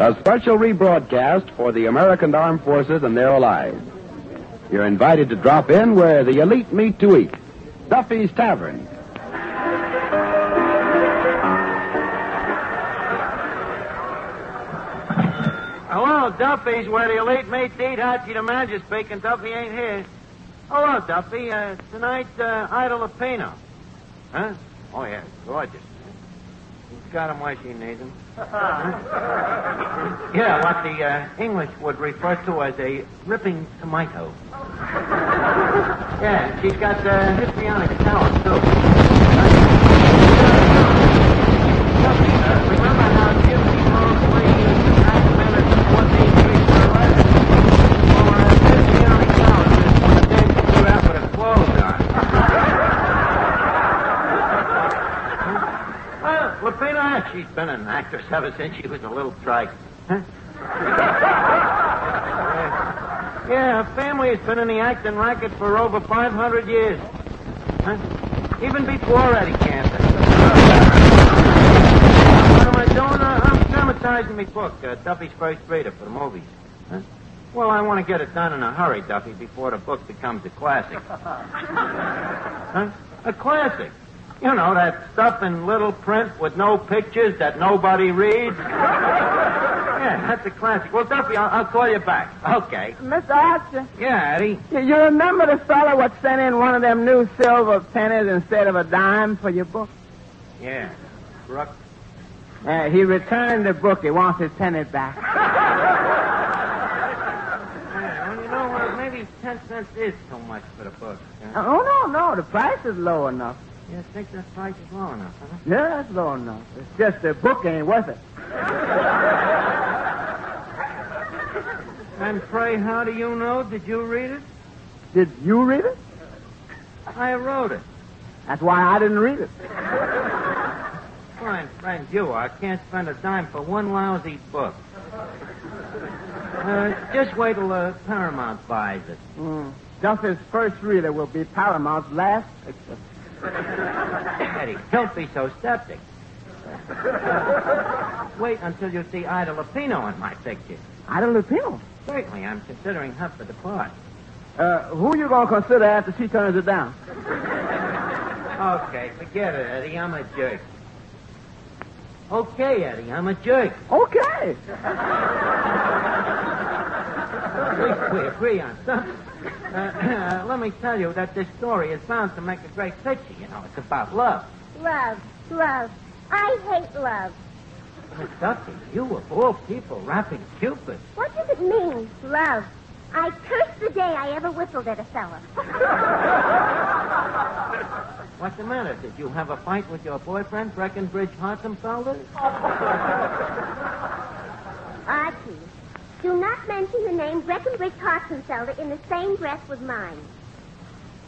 A special rebroadcast for the American Armed Forces and their allies. You're invited to drop in where the elite meet to eat. Duffy's Tavern. Hello, Duffy's, where the elite meet to eat. Archie the manager speaking. Duffy ain't here. Hello, Duffy. Uh, tonight, uh, Ida Lupino. Huh? Oh, yeah, gorgeous. Who's got him she needs him? yeah, what the uh, English would refer to as a ripping tomato. yeah, she's got uh, histrionic talent, too. Duffy, uh, remember how Gypsy Rose Lady used to act minutes before they increased her letter? Well, uh, histrionic talent is one of the days to do that with her clothes on. Well, Lupino, she's been an actress ever since she was a little trike. Huh? yeah, her family has been in the acting racket for over 500 years. Huh? Even before Eddie Cantor. What am I doing? Uh, I'm dramatizing my book, uh, Duffy's First Reader, for the movies. Huh? Well, I want to get it done in a hurry, Duffy, before the book becomes a classic. huh? A classic. You know, that stuff in little print with no pictures that nobody reads. yeah, that's a classic. Well, Duffy, I'll, I'll call you back. Okay. Mr. Archer, Yeah, Eddie. you, you remember the fellow what sent in one of them new silver pennies instead of a dime for your book? Yeah. Brooke. Uh, he returned the book. He wants his penny back. Yeah, well, you know? Maybe ten cents is too much for the book. Huh? oh, no, no. The price is low enough. You think that price is low enough, huh? Yeah, it's low enough. It's just the book ain't worth it. And pray, how do you know? Did you read it? Did you read it? I wrote it. That's why I didn't read it. Fine friend you are. Can't spend a dime for one lousy book. Uh, just wait till uh, Paramount buys it. Mm. Duffy's first reader will be Paramount's last picture. Eddie, don't be so septic. wait until you see Ida Lupino in my picture. Ida Lupino. Certainly, I'm considering her for the part. Uh, who you gonna consider after she turns it down? Okay, forget it, Eddie. I'm a jerk. Okay, Eddie, I'm a jerk. Okay. At least we agree on something. Uh, let me tell you that this story is bound to make a great picture. You know, it's about love. Love, love. I hate love. But Duffy, you of all people rapping Cupid. What does it mean, love? I curse the day I ever whistled at a fella. What's the matter? Did you have a fight with your boyfriend, Breckenbridge Hartenfelder? Archie, do not mention the name Breckenridge Hartzenfelder in the same breath with mine.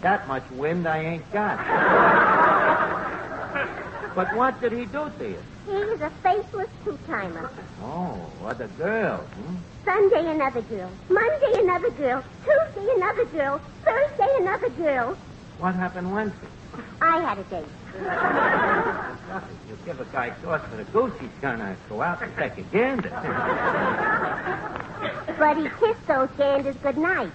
That much wind I ain't got. but what did he do to you? He is a faceless two-timer. Oh, other girls, hmm? Sunday, another girl. Monday, another girl. Tuesday, another girl. Thursday, another girl. What happened Wednesday? I had a date. You give a guy sauce for the goose, he's gonna go out and take a gander. But he kissed those ganders goodnight.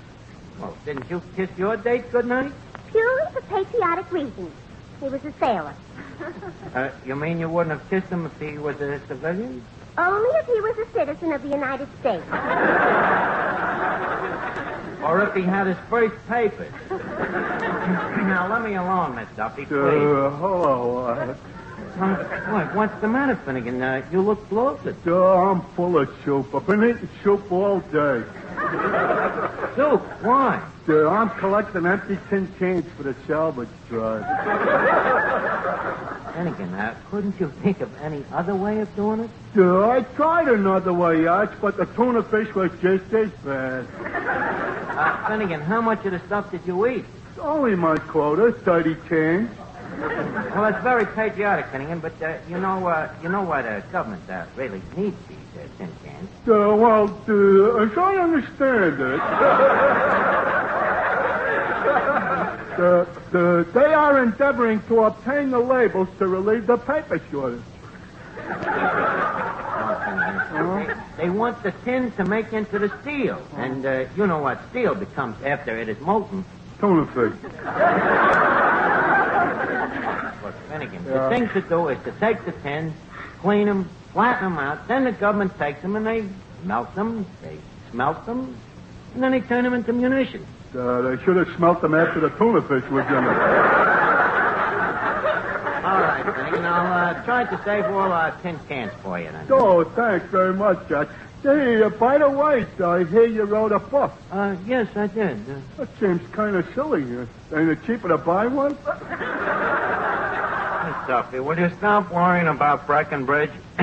well, didn't you kiss your date goodnight? Purely for patriotic reasons. He was a sailor. Uh, you mean you wouldn't have kissed him if he was a civilian? Only if he was a citizen of the United States. Or if he had his first papers? now, let me alone, Miss Duffy, please. Uh, hello. Uh, What, what's the matter, Finnegan? Uh, you look bloated. uh, I'm full of soup. I've been eating soup all day. Soup, why? Uh, I'm collecting empty tin cans for the salvage drive. Finnegan, uh, couldn't you think of any other way of doing it? Uh, I tried another way, Arch, but the tuna fish was just as bad. Uh, Finnegan, how much of the stuff did you eat? Only my quota, 30 cans. Well, that's very patriotic, Finnegan, but uh, you know, uh, you know why the government uh, really needs these uh, tin cans. Uh, well, uh, as I understand it, uh, uh, they are endeavoring to obtain the labels to relieve the paper shortage. No, Finnegan. They, they want the tin to make into the steel, and uh, you know what steel becomes after it is molten. Tuna fish. Look, Finnegan, Yeah. the thing to do is to take the tins, clean them, flatten them out. Then the government takes them and they melt them, they smelt them, and then they turn them into munitions. Uh, they should have smelt them after the tuna fish was in it. All right, Finnegan, I'll uh, try to save all our tin cans for you then. Oh, thanks very much, Judge. Hey, uh, by the way, I hear you wrote a book. Uh, yes, I did. Uh, That seems kind of silly. Uh, ain't it cheaper to buy one? Hey, Duffy, will you stop worrying about Breckenbridge?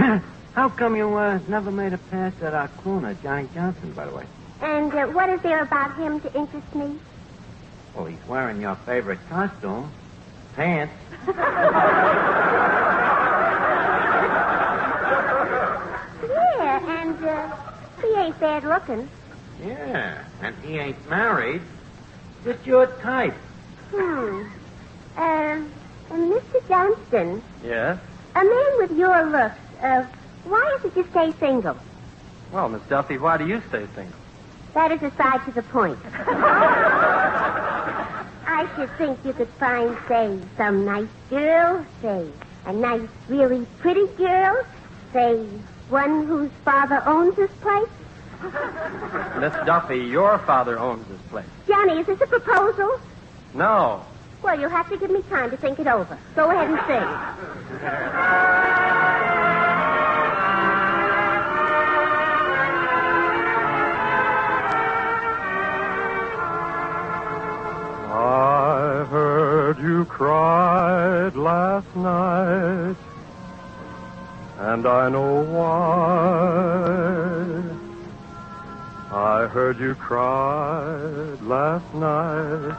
How come you uh, never made a pass at our crooner, Johnny Johnson, by the way? And uh, what is there about him to interest me? Well, he's wearing your favorite costume, pants. He ain't bad looking. Yeah, and he ain't married. Just your type. Hmm. Uh, uh, Mr. Johnston, Yes? a man with your looks, uh, why is it you stay single? Well, Miss Duffy, why do you stay single? That is aside to the point. I should think you could find, say, some nice girl, say, a nice, really pretty girl, say, one whose father owns this place. Miss Duffy, your father owns this place. Johnny, is this a proposal? No. Well, you'll have to give me time to think it over. Go ahead and sing. I heard you cried last night, and I know why. I heard you cry last night,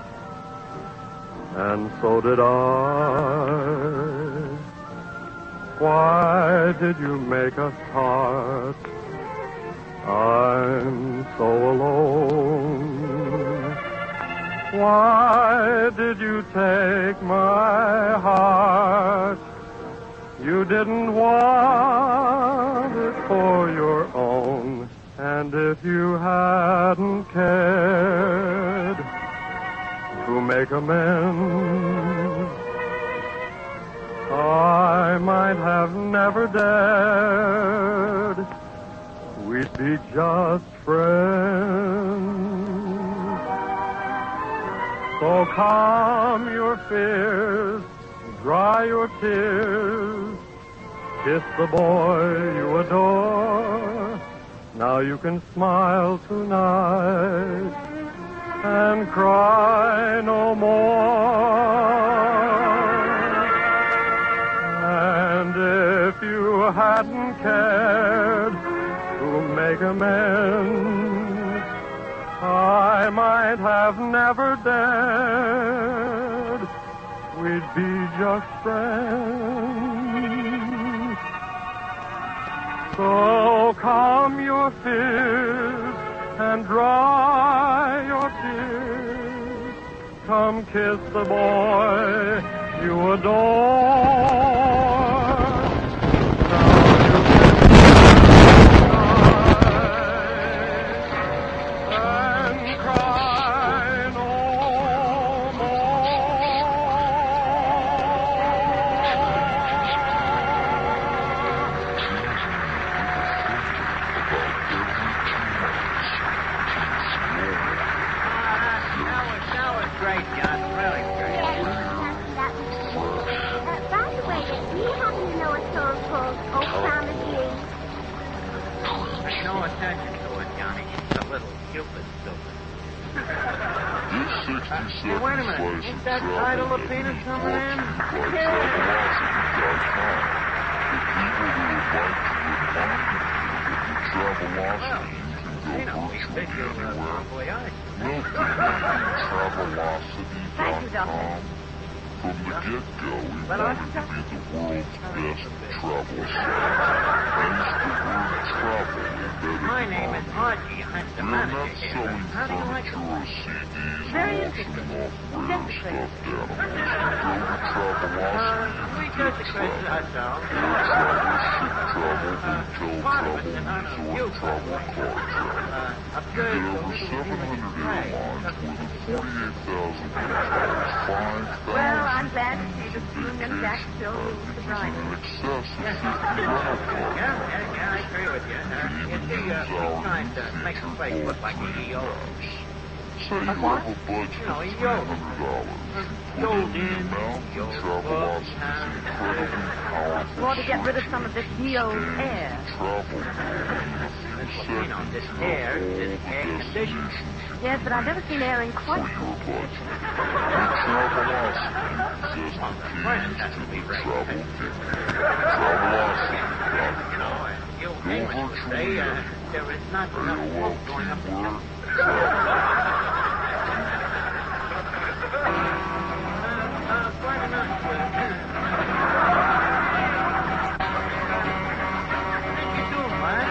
and so did I. Why did you make us part? I'm so alone. Why did you take my heart? You didn't want it for your own. And if you hadn't cared to make amends, I might have never dared. We'd be just friends. So calm your fears, dry your tears, kiss the boy you adore. Now you can smile tonight and cry no more. And if you hadn't cared to make amends, I might have never dared. We'd be just friends. So calm your fears and dry your tears. Come kiss the boy you adore. No attention to it, Johnny. It's a little stupid, stupid. Hey, wait a minute. Ain't that title of penis coming in? Yeah. You know, we think uh. Thank you, Doctor. From the get-go, we wanted to be the world's best travel site. Hence the word travel embedded My name is on Archie. I'm the We're not selling How do you like furniture it? or CDs Very or interesting. auctioning off rare stuffed animals. Go to Uh, Travelocity. we just express ourselves. Travel, ship travel, hotel travel, honor of resort travel, car travel. Up You get over 700 Hey, airlines, more than 48,000 hotels, 5,000 Well, I'm glad to see the spoon and Jack still rules the in bride. excess of 50 rental cars. Yeah, yeah, yeah, I agree with you. Uh, you see, uh, we're trying to make the Say you have a budget of yo. $300. Yo, Put in the in, amount yo, and Travelocity's uh, incredibly powerful Want to get rid of some of this EO's system air. to travel in a few seconds this air, this air Yes, but I've never seen air in for quite your budget. Travelocity, just the Right, keys that's to to the travel kit. Travelocity.com. You know, uh, the old English would say, uh, there is not enough Real smoke well going up the keyword. Quite enough. Thank you too, man.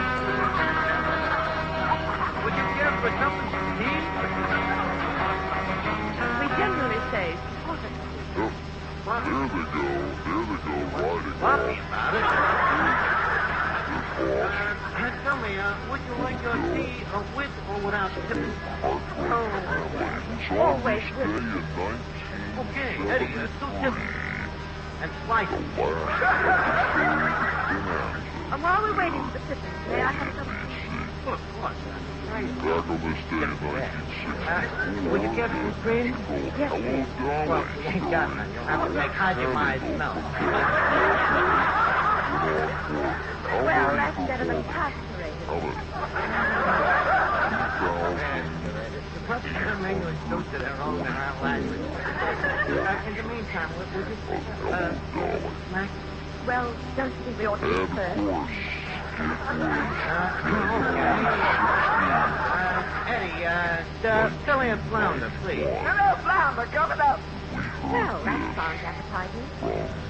Would you care for something to eat? We generally say spotted. They go. There they go, riding Floppy off. about it. They're Uh, tell me, uh, would you like your tea uh, with or without family was Always with Okay, Eddie, uh, two 1973. tipping. And slice. And while we're waiting for the tipping, may I have some? Of course. uh. Back on this day in Uh, would you 1964, get some cream? Yes. Well, we ain't got none. You'll have to make Hajimai's milk. Well, that's better than pasturated. The pups some English do to their own in our language. Uh, in the meantime, would, would you think of, uh, Mac? Well, don't you think we ought to eat first? Uh, Eddie, uh, uh, Philly and Flounder, please. Hello, Flounder, coming up. Well, that sounds appetizing.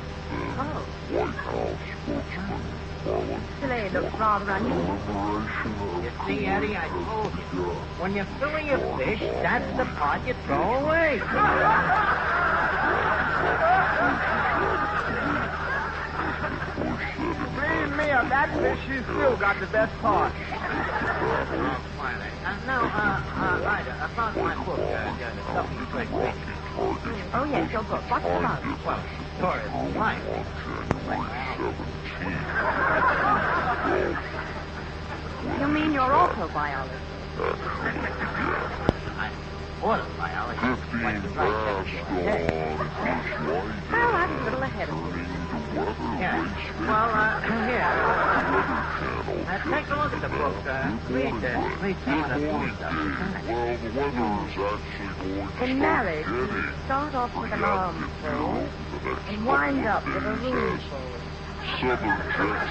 Rather unusual. Liberation You see, Eddie, I told you. When you're filling your fish, that's the part you throw away. Believe me, of that fish, you still got the best part. Uh, now, uh, uh, Ida, about my book, uh, the stuff you. Oh, yes, your book. What's it about? Well, story of life. You mean your autobiography? I autobiography. Fifteen Like the past right on Bush Well, I'm a little ahead of you. turning to weather Yeah. Well, uh, here. Weather Channel. Uh, take a look at the book. Uh, read, uh, read some of the Good phone morning, stuff. Dave. Well, the weather is actually going to In marriage, you start off with an pretty armful active the next and wind up with a days as roomful. Southern Texas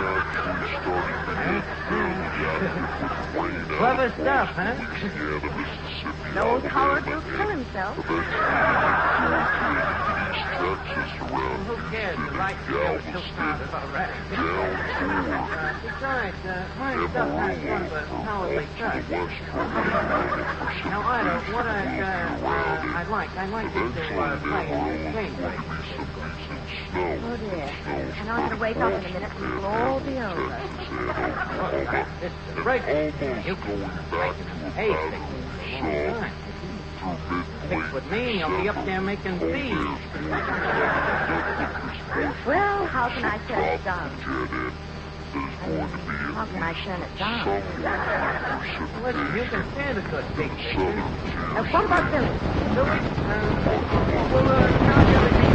actually starting to get filled with rain Clever stuff, huh? Mississippi, Knows Howard Alabama, will kill himself. Texas around Who cares? The right. Galveston, still down besides, uh, my stuff has one of the cowardly to the west for Now, Ida, what I'd, uh, uh, I'd like, I'd like to uh, play will a game going to break. be some decent snow. Oh, dear. And I'm going to wake up in a minute and it'll all be over. Texas and Oklahoma. This is a break. almost You going back to a Hey, we saw Right. through Fix with me, you'll be up there making bees. Well, how can I turn it down? Jet in. There's going to be How can I turn it down? Listen, you can stand a good big picture. Uh, what about Billy? Billy, uh, well, uh, everything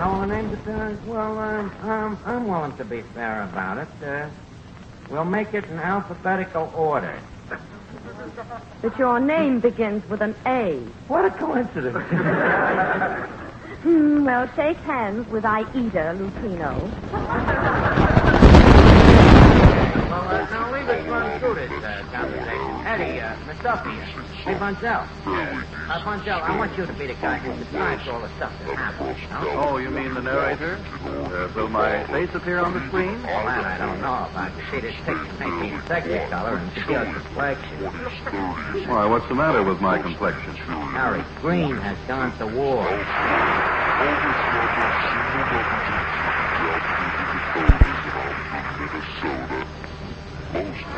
Oh, the parents? Well, um, um, I'm willing to be fair about it. Uh, we'll make it in alphabetical order. that your name begins with an A. What a coincidence. Hmm, well, shake hands with Aida Lupino. Well, uh, now leave us run through this uh, conversation. Eddie, uh, Miss Duffy, Hey, Bunzel. Uh, Bunzel, I want you to be the guy who describes all the stuff that happens. You know? Oh, you mean the narrator? Uh, will my face appear on the screen? Well, that I don't know If I can see, this picture painting second color, and sheer complexion. Why, what's the matter with my complexion? Harry Green has gone to war. Most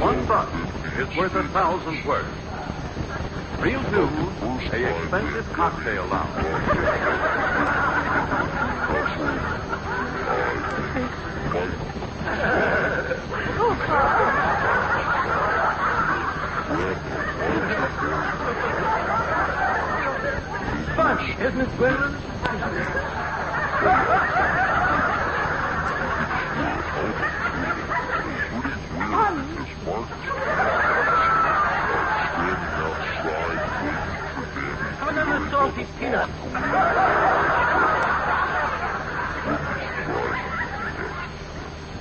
one buck is worth a thousand words. Real two, a expensive cocktail lounge. Fun, isn't it, Gwendolyn? Have peanut.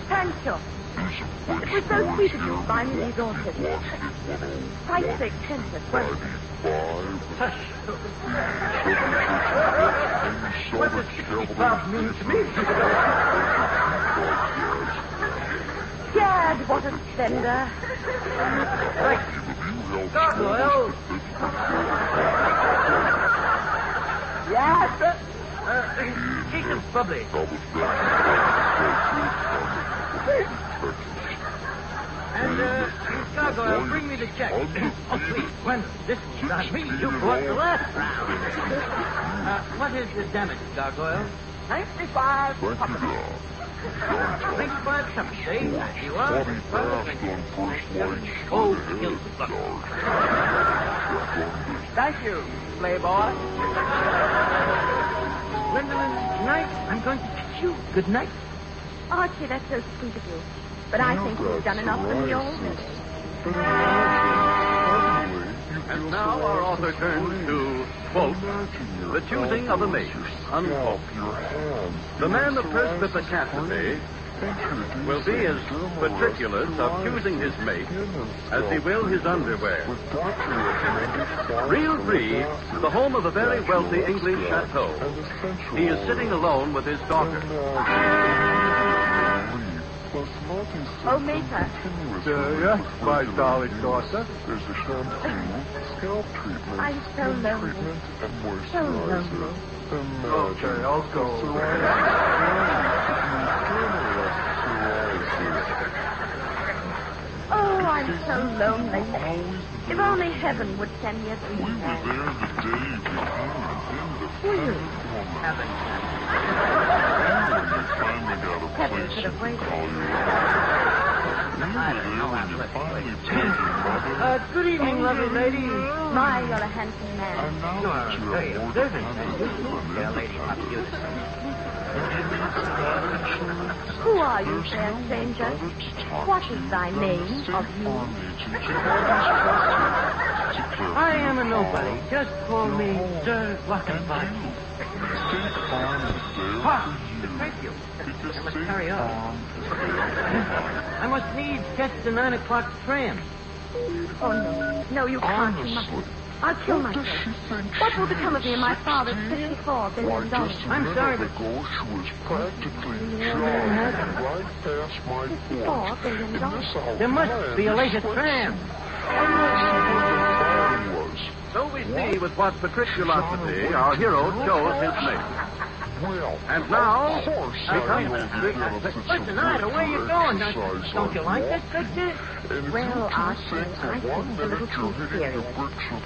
Pancho, it was so sweet of you to buy me these orchids. Quite so expensive, wasn't it? What does 65 mean to me? Gad, what a spender. Gargoyle. Yes. Uh, take them bubbly. And, uh, Gargoyle, bring me the check. oh, please, Gwendolyn, this is not me. You bought the last round. Uh, what is the damage, Gargoyle? 95. Think about something, see? You are. Oh, kill the buck. Thank you, playboy. Gwendolyn, tonight I'm going to kiss you. Good night. Archie, that's so sweet of you. But I think you've done enough for me already. And now our author turns to, quote, the choosing of a mate, unquote. The man that first with of perspicacity will be as particular of choosing his mate as he will his underwear. Real Free, the home of a very wealthy English chateau. He is sitting alone with his daughter. Oh, Maker, Uh, yes, my darling daughter. I'm so lonely. So lonely. Okay, I'll go. Oh, I'm so lonely. If only heaven would send me a sweetheart. We were there the green man. Will? Heaven could have waited. Uh, good evening, lovely lady. My, you're a handsome man. You are a very observant and useful fair lady of beauty. Who are you, fair stranger? What is thy name of you? I am a nobody. Just call me Sir Wackenbach. Ha! Thank you. I must hurry on. I must needs catch the nine o'clock tram. Oh, no. No, you can't. You mustn't. I'll kill myself. What will become of me and my father's fifty-four billion dollars? I'm sorry, but Fifty-four billion dollars. there must be a later tram. So we see with what patriciosity our hero chose his mate. And now, becomes Listen, Ida, where you going? Don't, don't you like this picture? Well, Archie, I think it's a little too serious.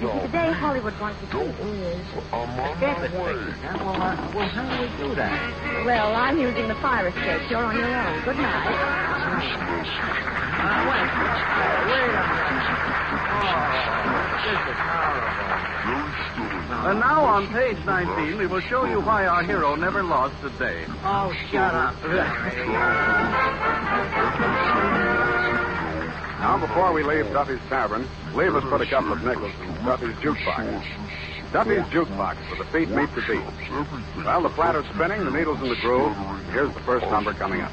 You see, the day Hollywood wants to see is... It picture. Huh? Well, uh, well, how do we do that? Well, I'm using the fire escape. You're on your own. Good night. Uh, wait. Wait a minute. And now on page 19, we will show you why our hero never lost a day. Oh, shut up. now, before we leave Duffy's Tavern, leave us put a couple of nickels in Duffy's Jukebox. Duffy's Jukebox, where the feet meet the beat. While the platter's spinning, the needle's in the groove. Here's the first number coming up.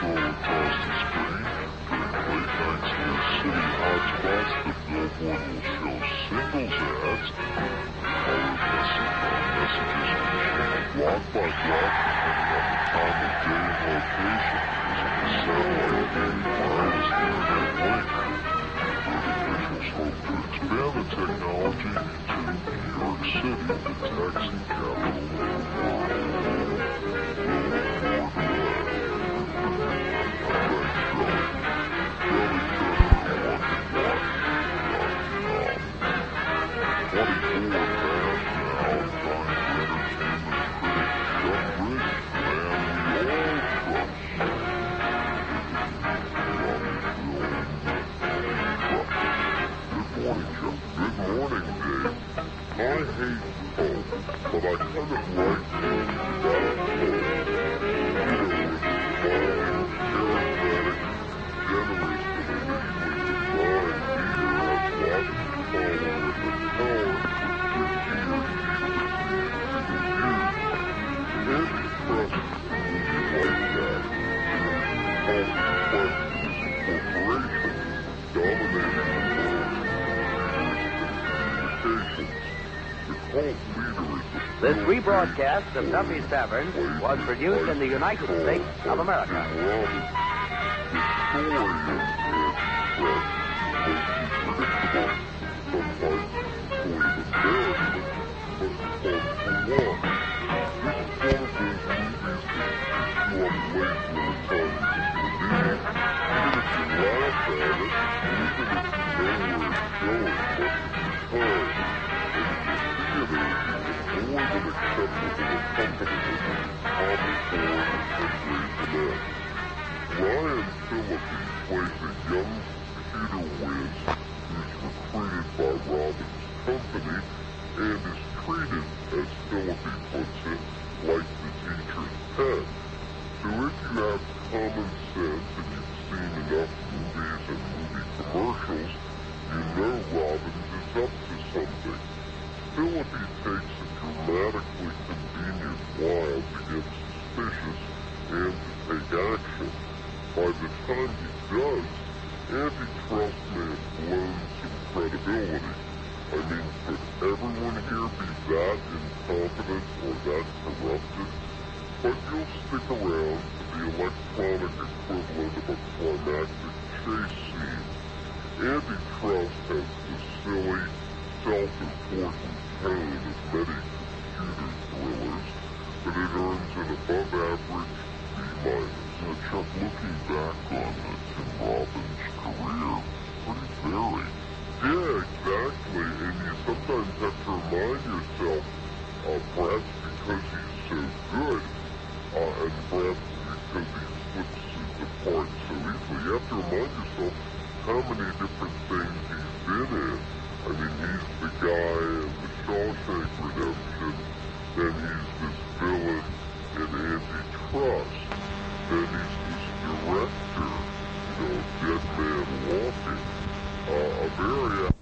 broadcast is free. Late nights in the city hotspots, No one will show singles ads. Colored message messages can by block depending on the time of day and location. Link. Officials hope to expand the technology to New York City, the Texan capital of the world. rebroadcast of Duffy's Tavern was produced in the United States of America. Incompetent or that corrupted, but you'll stick around for the electronic equivalent of a climactic chase scene. Antitrust has the silly, self-important tone of many computer thrillers, but it earns an above-average B-minus. Now, Chuck, looking back on uh, Tim Robbins' career, pretty varied. Yeah, exactly. And you sometimes have to remind yourself, uh, perhaps because he's so good, uh, and perhaps because he slips the part so easily, you have to remind yourself how many different things he's been in. I mean, he's the guy in the Shawshank Redemption, then he's this villain in Antitrust, then he's this director, you know, Dead Man Walking, uh, a very